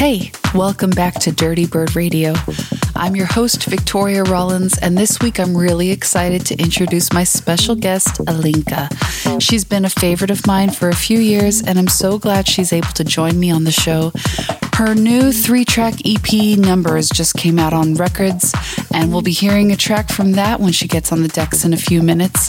Hey, welcome back to Dirtybird Radio. I'm your host, Victoria Rollins, and this week I'm really excited to introduce my special guest, Alinka. She's been a favorite of mine for a few years, and I'm so glad she's able to join me on the show. Her new three track EP Numbers just came out on Rekids, and we'll be hearing a track from that when she gets on the decks in a few minutes.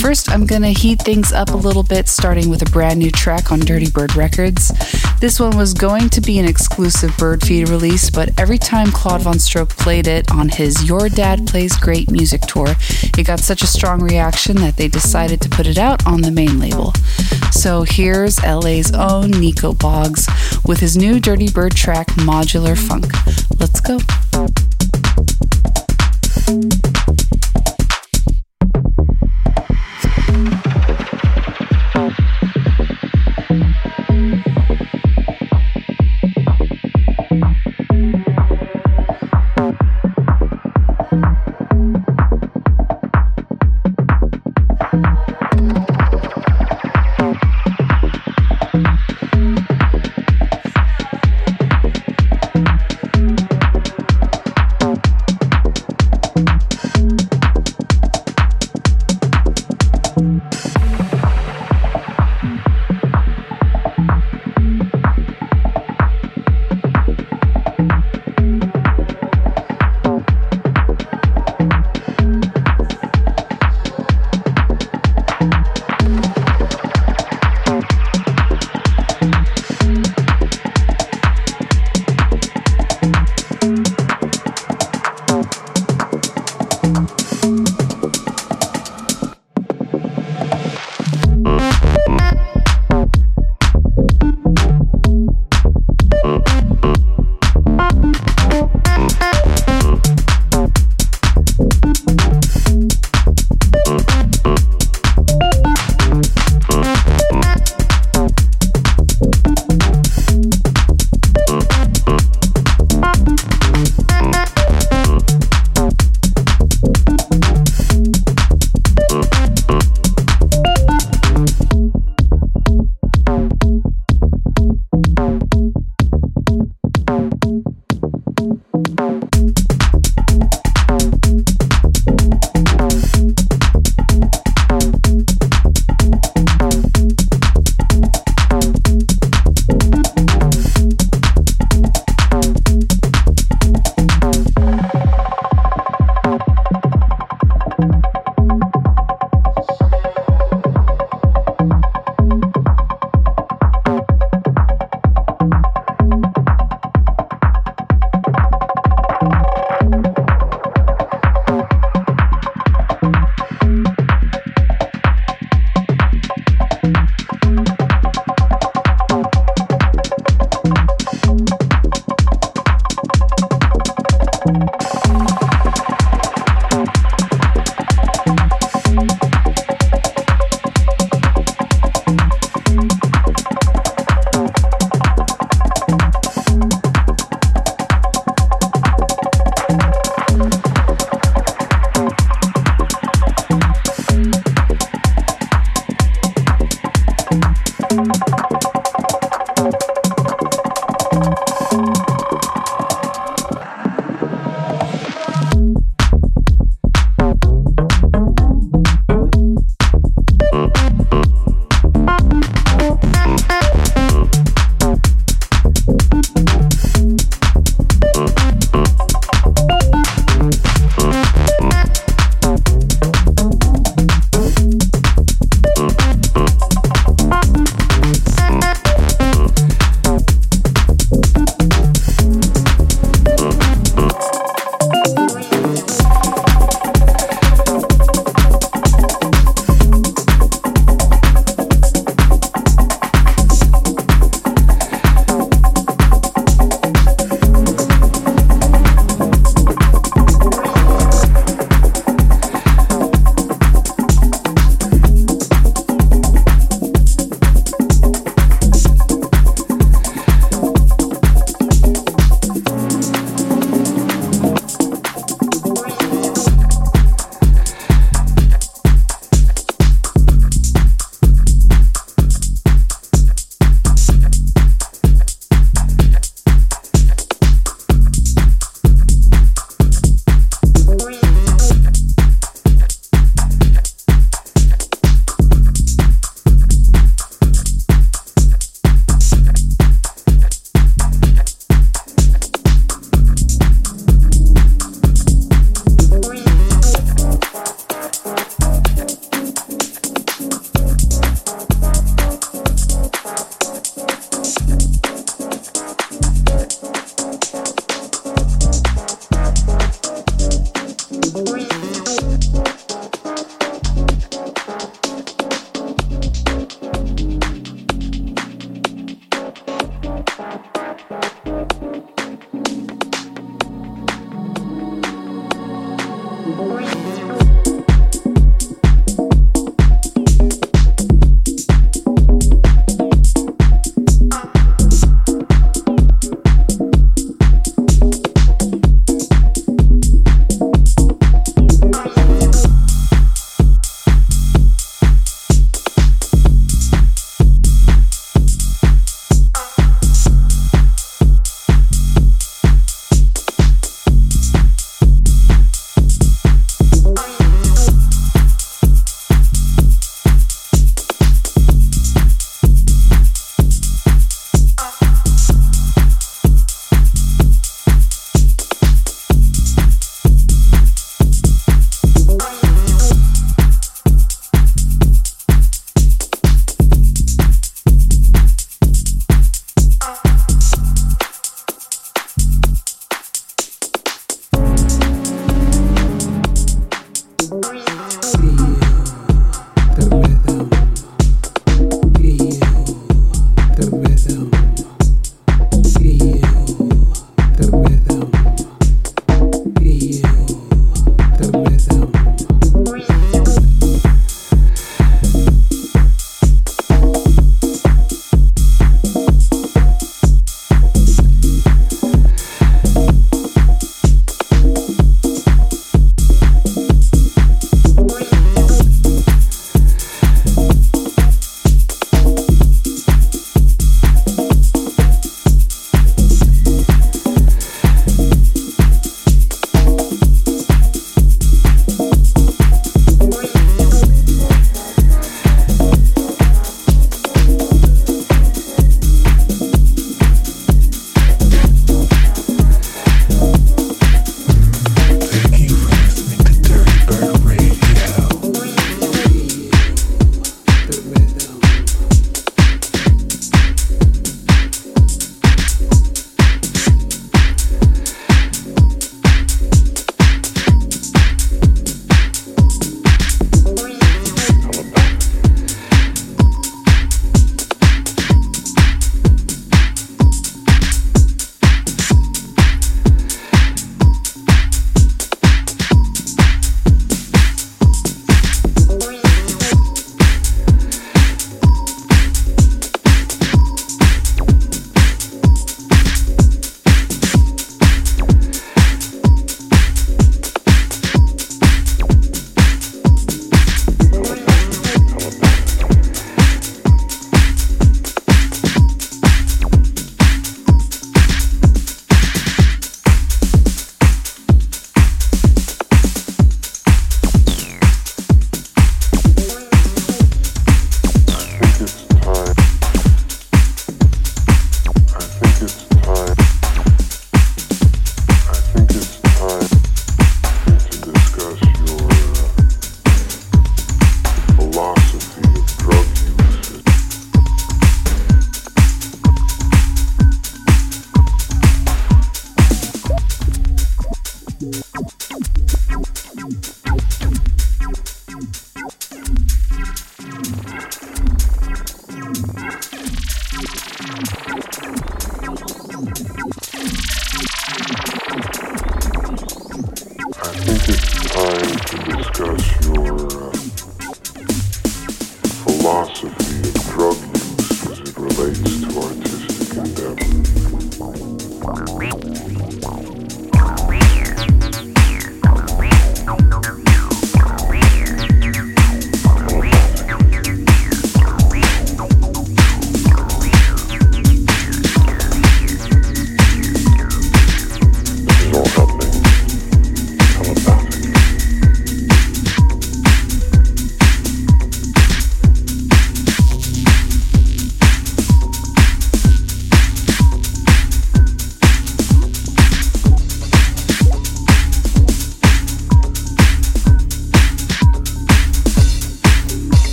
First, I'm going to heat things up a little bit, starting with a brand new track on Dirtybird Records. This one was going to be an exclusive Birdfeed release, but every time Claude VonStroke played it on his Your Dad Plays Great music tour, it got such a strong reaction that they decided to put it out on the main label. So here's LA's own Niko Boggs with his new Dirtybird track, Moddular Funk. Let's go.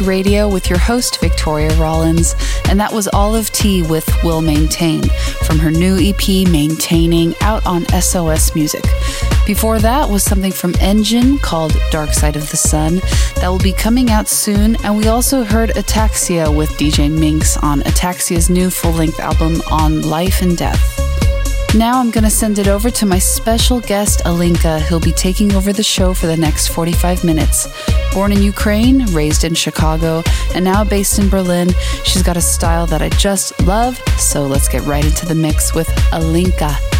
Radio with your host, Victoria Rollins. And that was Olive T with We'll Maintain from her new EP, Maintaining, out on SOS Music. Before that was something from N-Gynn called Dark Side of the Sun that will be coming out soon. And we also heard Ataxia with DJ Minx on Ataxia's new full length album on Life and Death. Now I'm going to send it over to my special guest, Alinka. He'll be taking over the show for the next 45 minutes. Born in Ukraine, raised in Chicago, and now based in Berlin, she's got a style that I just love. So let's get right into the mix with Alinka.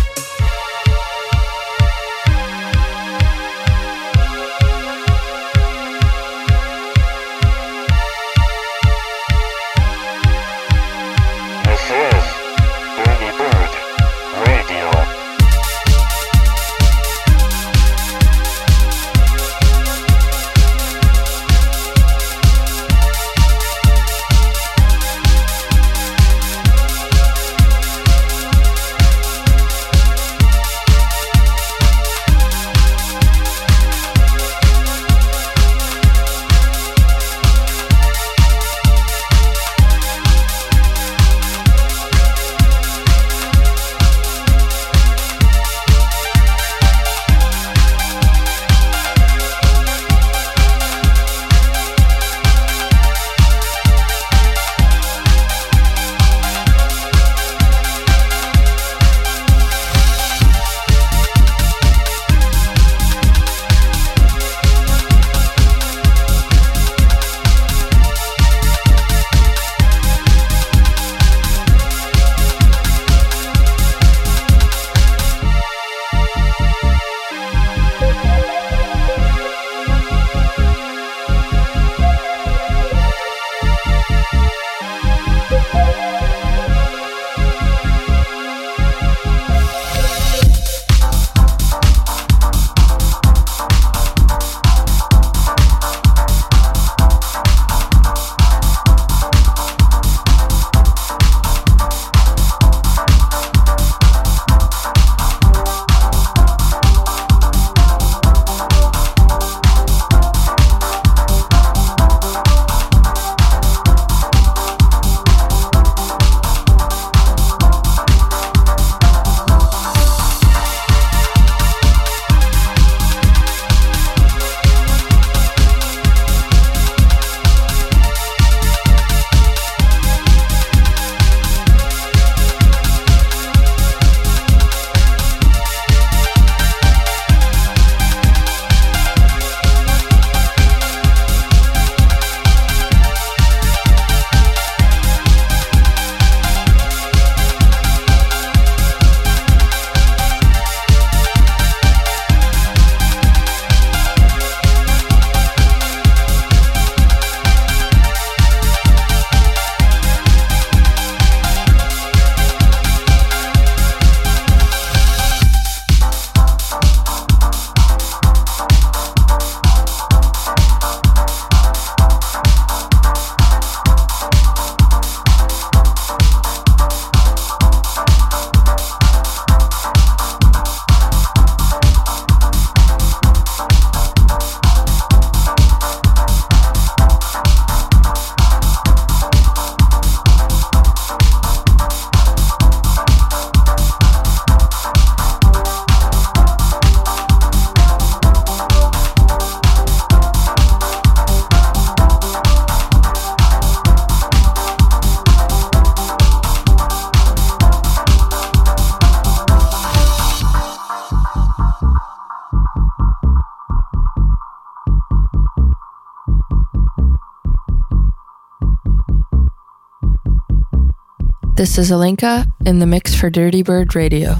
This is Alinka in the mix for Dirtybird Radio.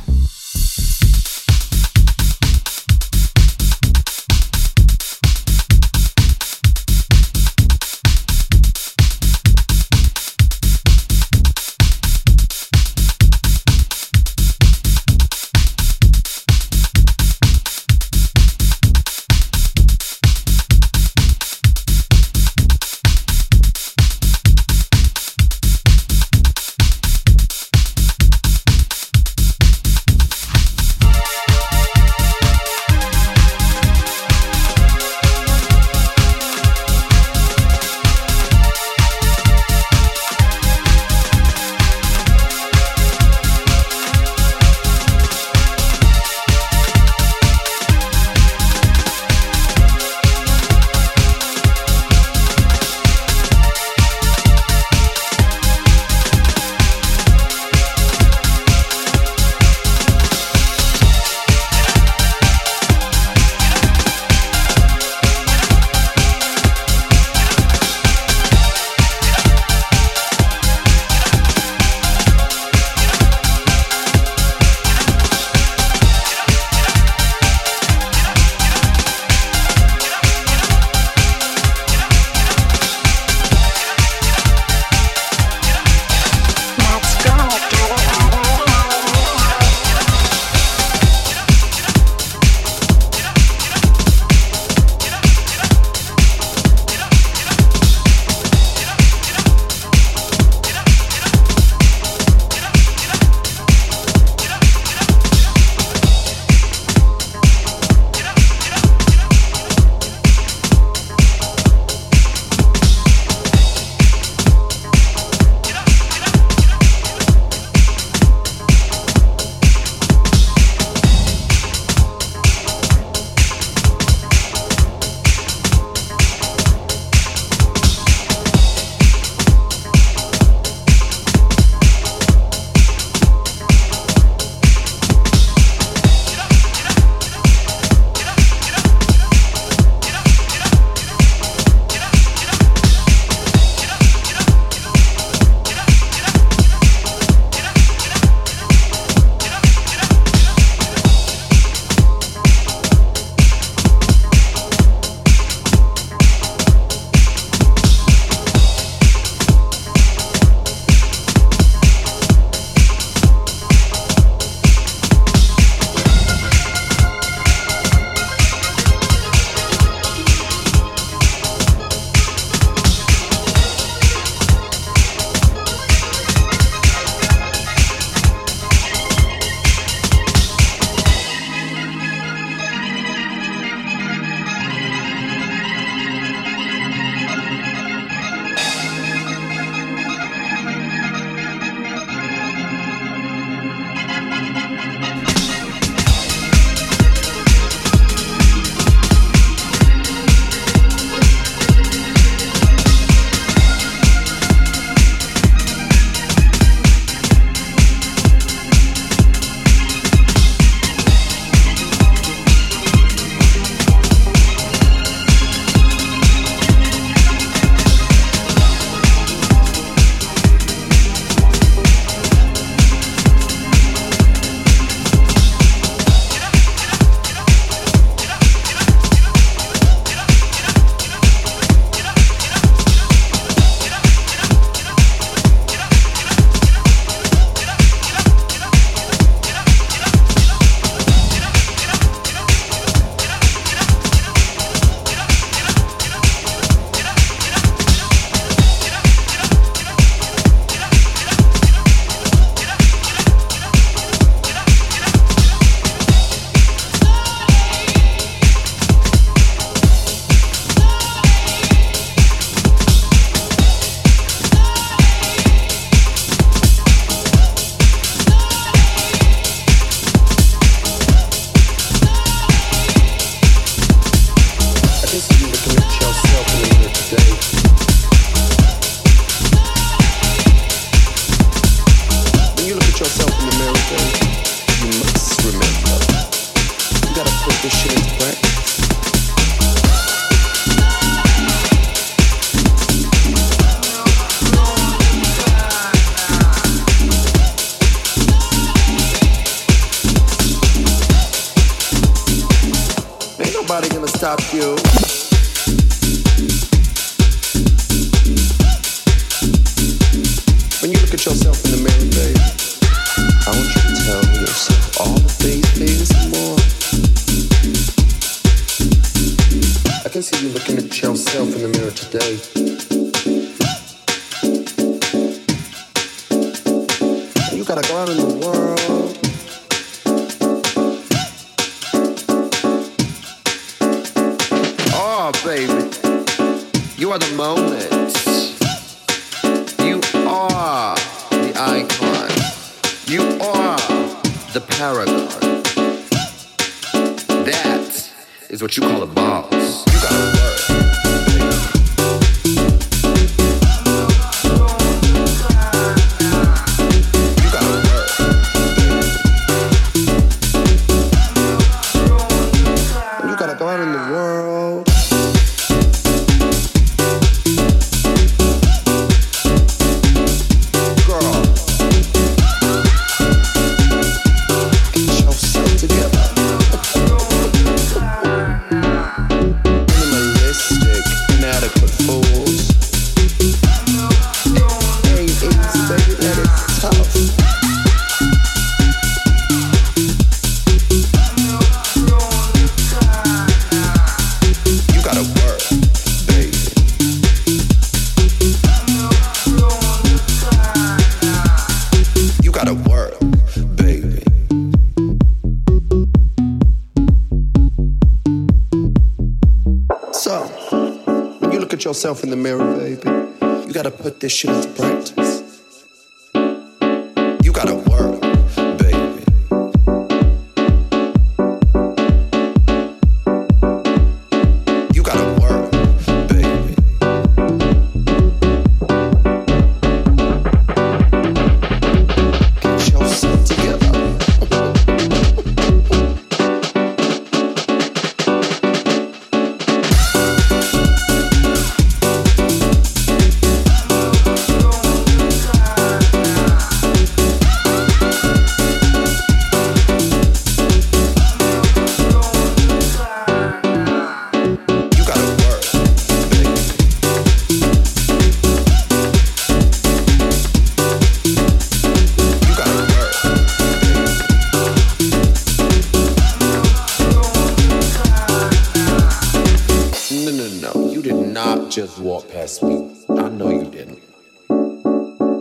just walk past me. I know you didn't.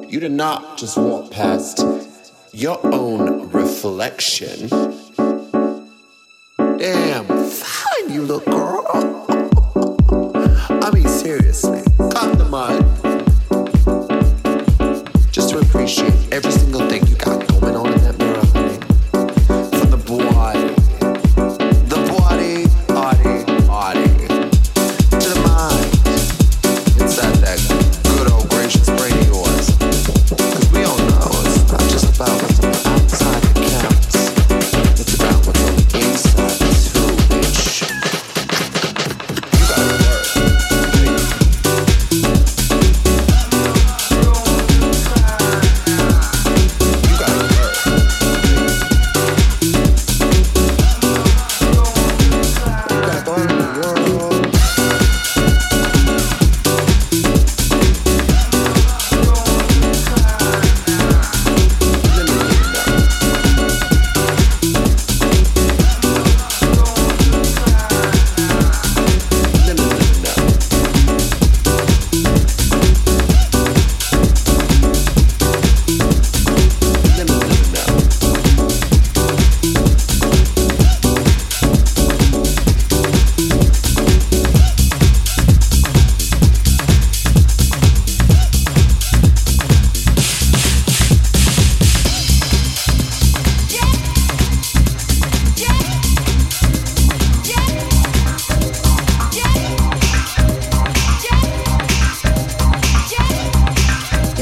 You did not just walk past your own reflection. Damn, fine, you little girl.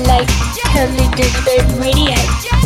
like her little radio.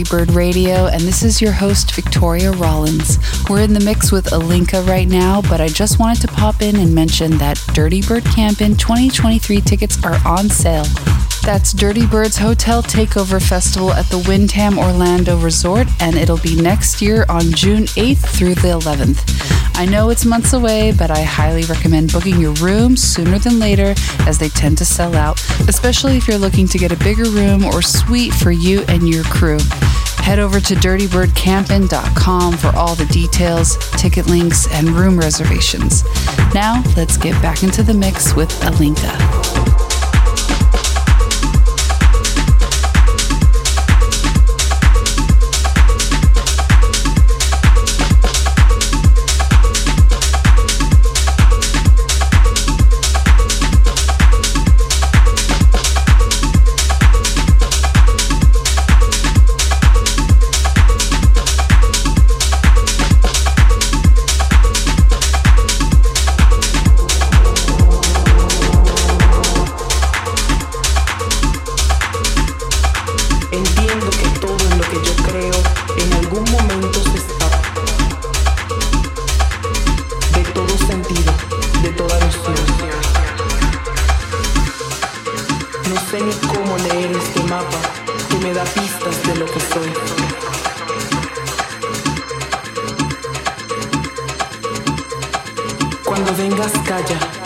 Dirtybird Radio, and this is your host, Victoria Rollins. We're in the mix with Alinka right now, but I just wanted to pop in and mention that Dirtybird Campin' 2023 tickets are on sale. That's Dirtybird's Hotel Takeover Festival at the Wyndham Orlando Resort, and it'll be next year on June 8th through the 11th. I know it's months away, but I highly recommend booking your room sooner than later as they tend to sell out, especially if you're looking to get a bigger room or suite for you and your crew. Head over to dirtybirdcampin.com for all the details, ticket links, and room reservations. Now, let's get back into the mix with Alinka. momentos se escapa de todo sentido, de toda noción. No sé ni cómo leer este mapa que me da pistas de lo que soy. Cuando vengas, calla.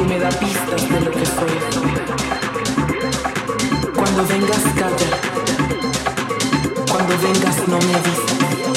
y me da pistas de lo que soy. Cuando vengas, calla. Cuando vengas, no me avisas.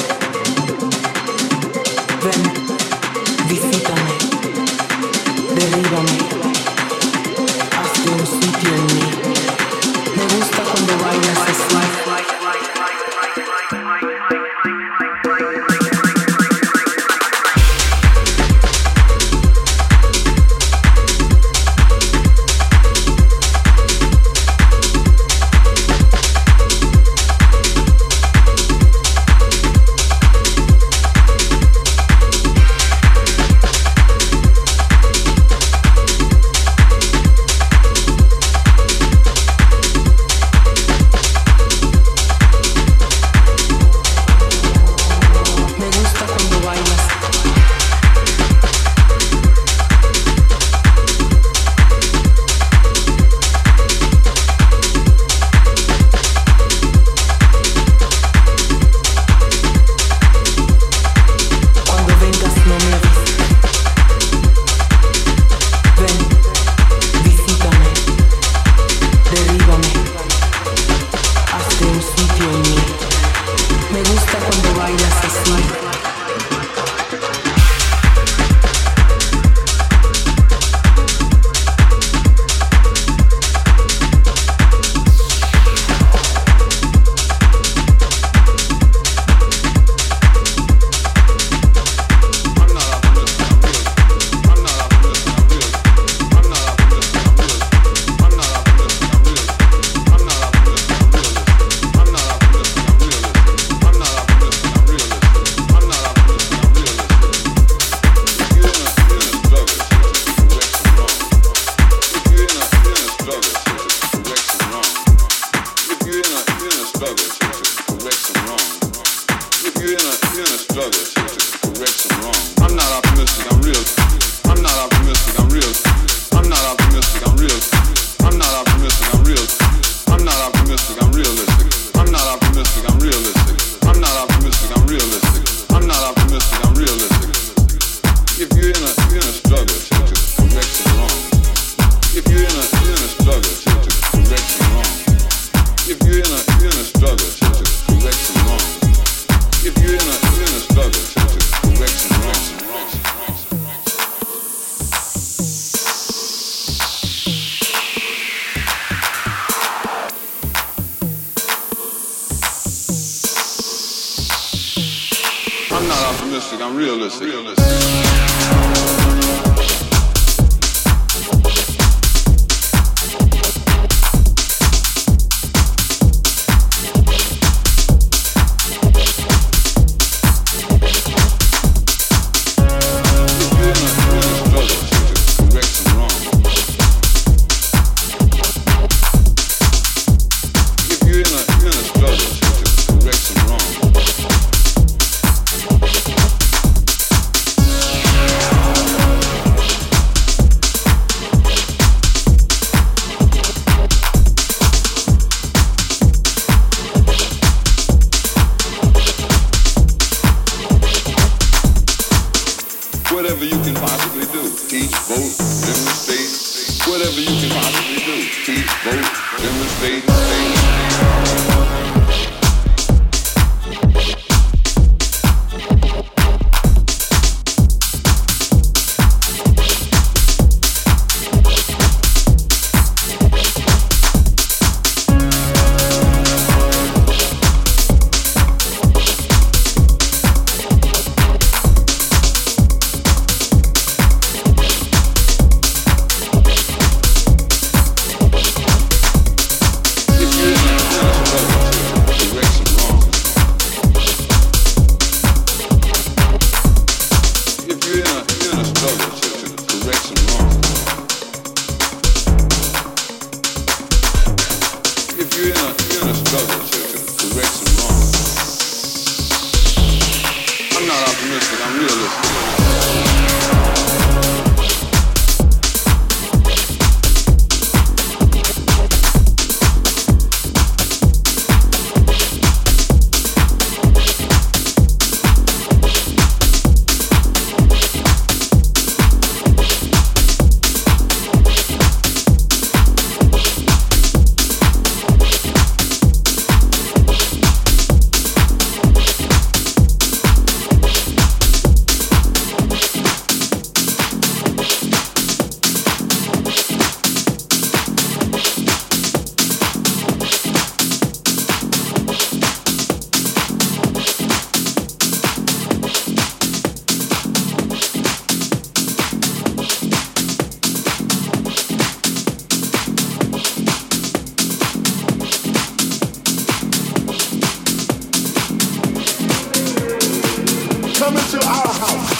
If you can possibly do. Please in a struggle, coming to our house.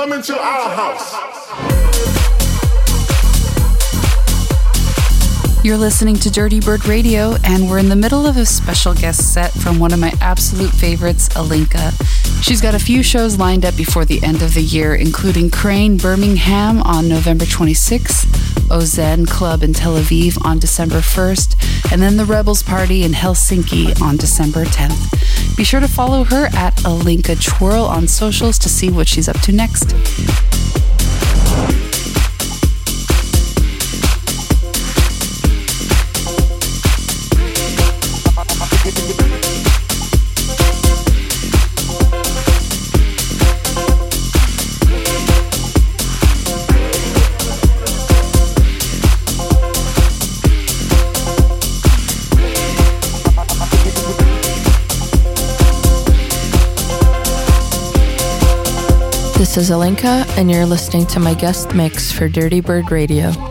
Come into our house. You're listening to Dirtybird Radio, and we're in the middle of a special guest set from one of my absolute favorites, Alinka. She's got a few shows lined up before the end of the year, including Crane Birmingham on November 26th, Ozen Club in Tel Aviv on December 1st, and then the Rebels Party in Helsinki on December 10th. Be sure to follow her at Alinka Twirl on socials to see what she's up to next. This is Alinka, and you're listening to my guest mix for Dirtybird Radio.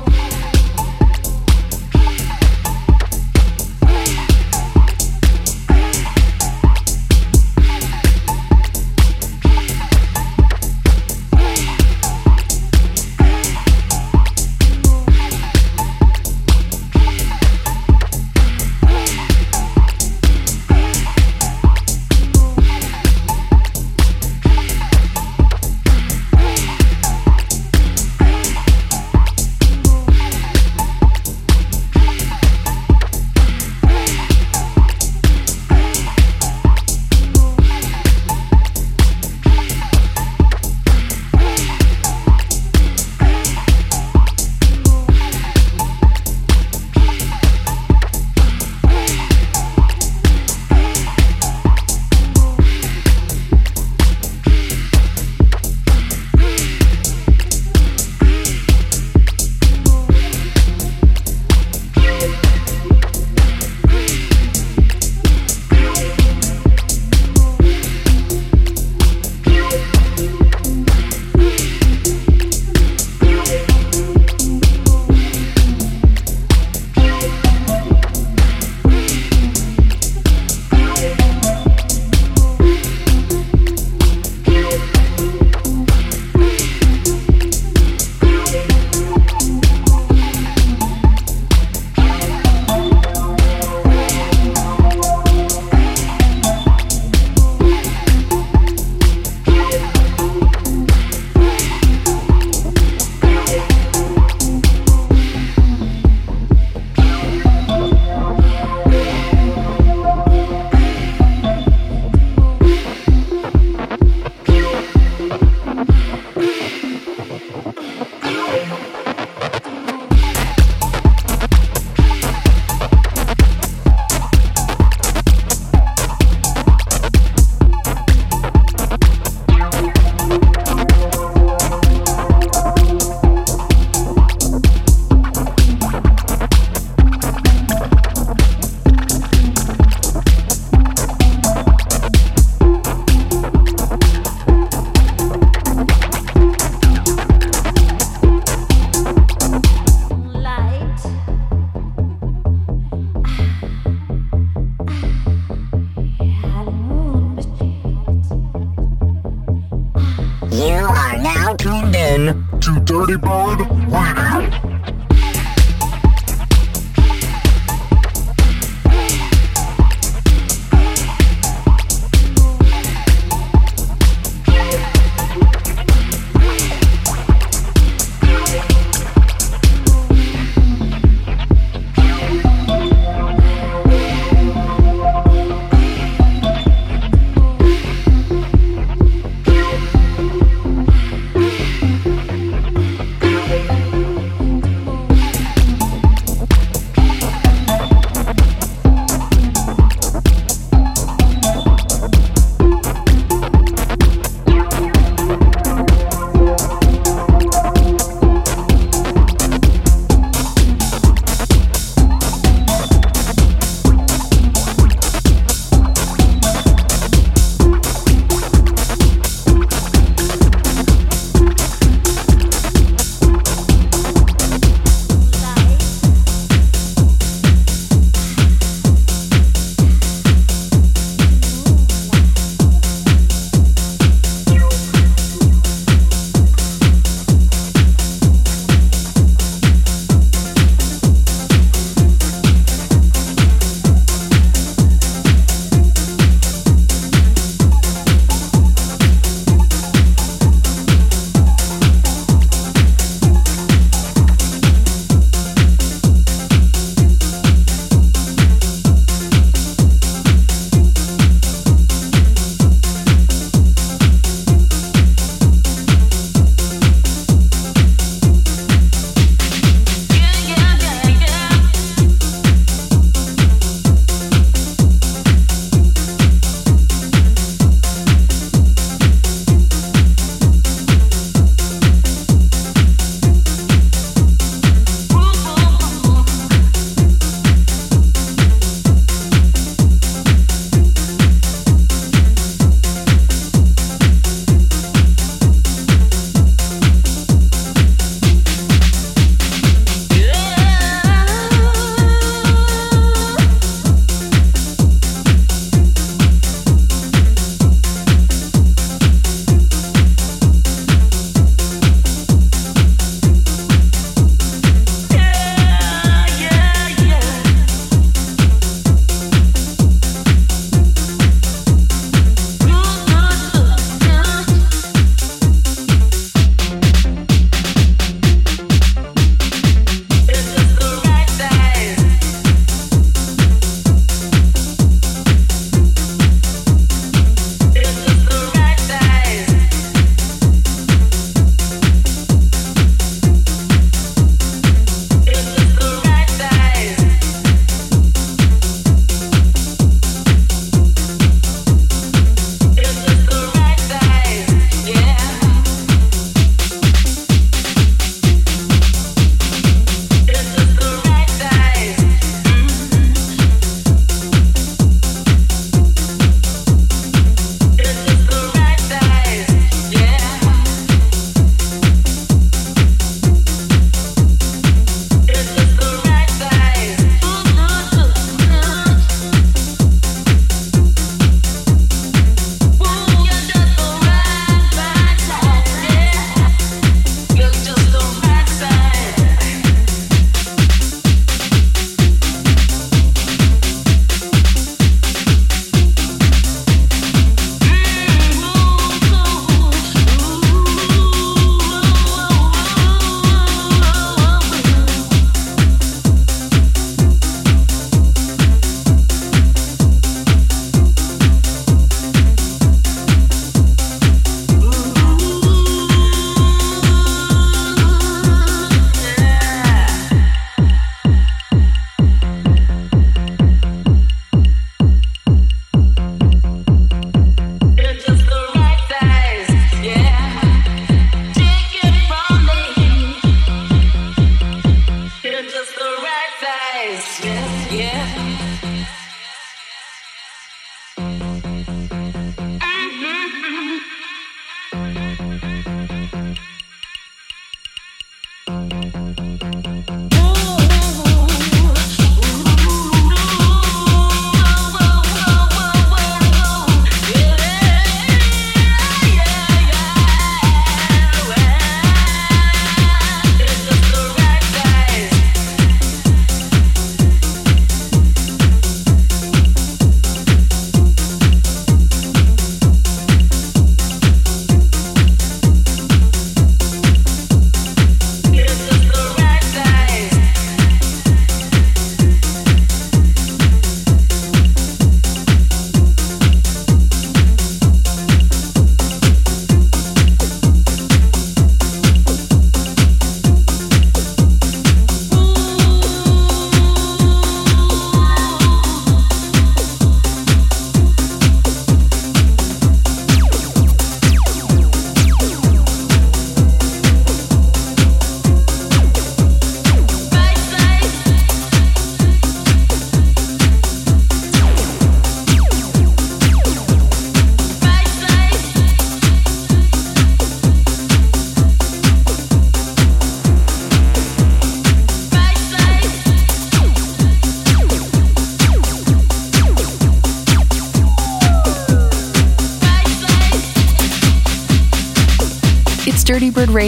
You are now tuned in to Dirtybird Radio.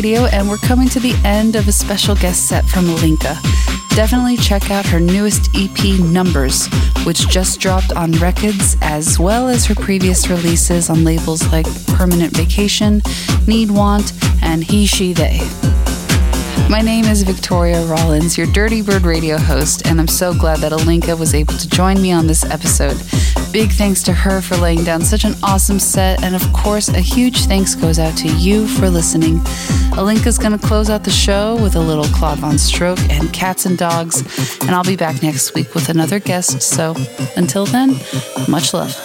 Radio, and we're coming to the end of a special guest set from Alinka. Definitely check out her newest EP, Numbers, which just dropped on Rekids, as well as her previous releases on labels like Permanent Vacation, Needwant, and He, She, They. My name is Victoria Rollins, your Dirtybird radio host, and I'm so glad that Alinka was able to join me on this episode. Big thanks to her for laying down such an awesome set, and of course, a huge thanks goes out to you for listening. Alinka's going to close out the show with a little Claude VonStroke and Catz and Dogs, and I'll be back next week with another guest. So until then, much love.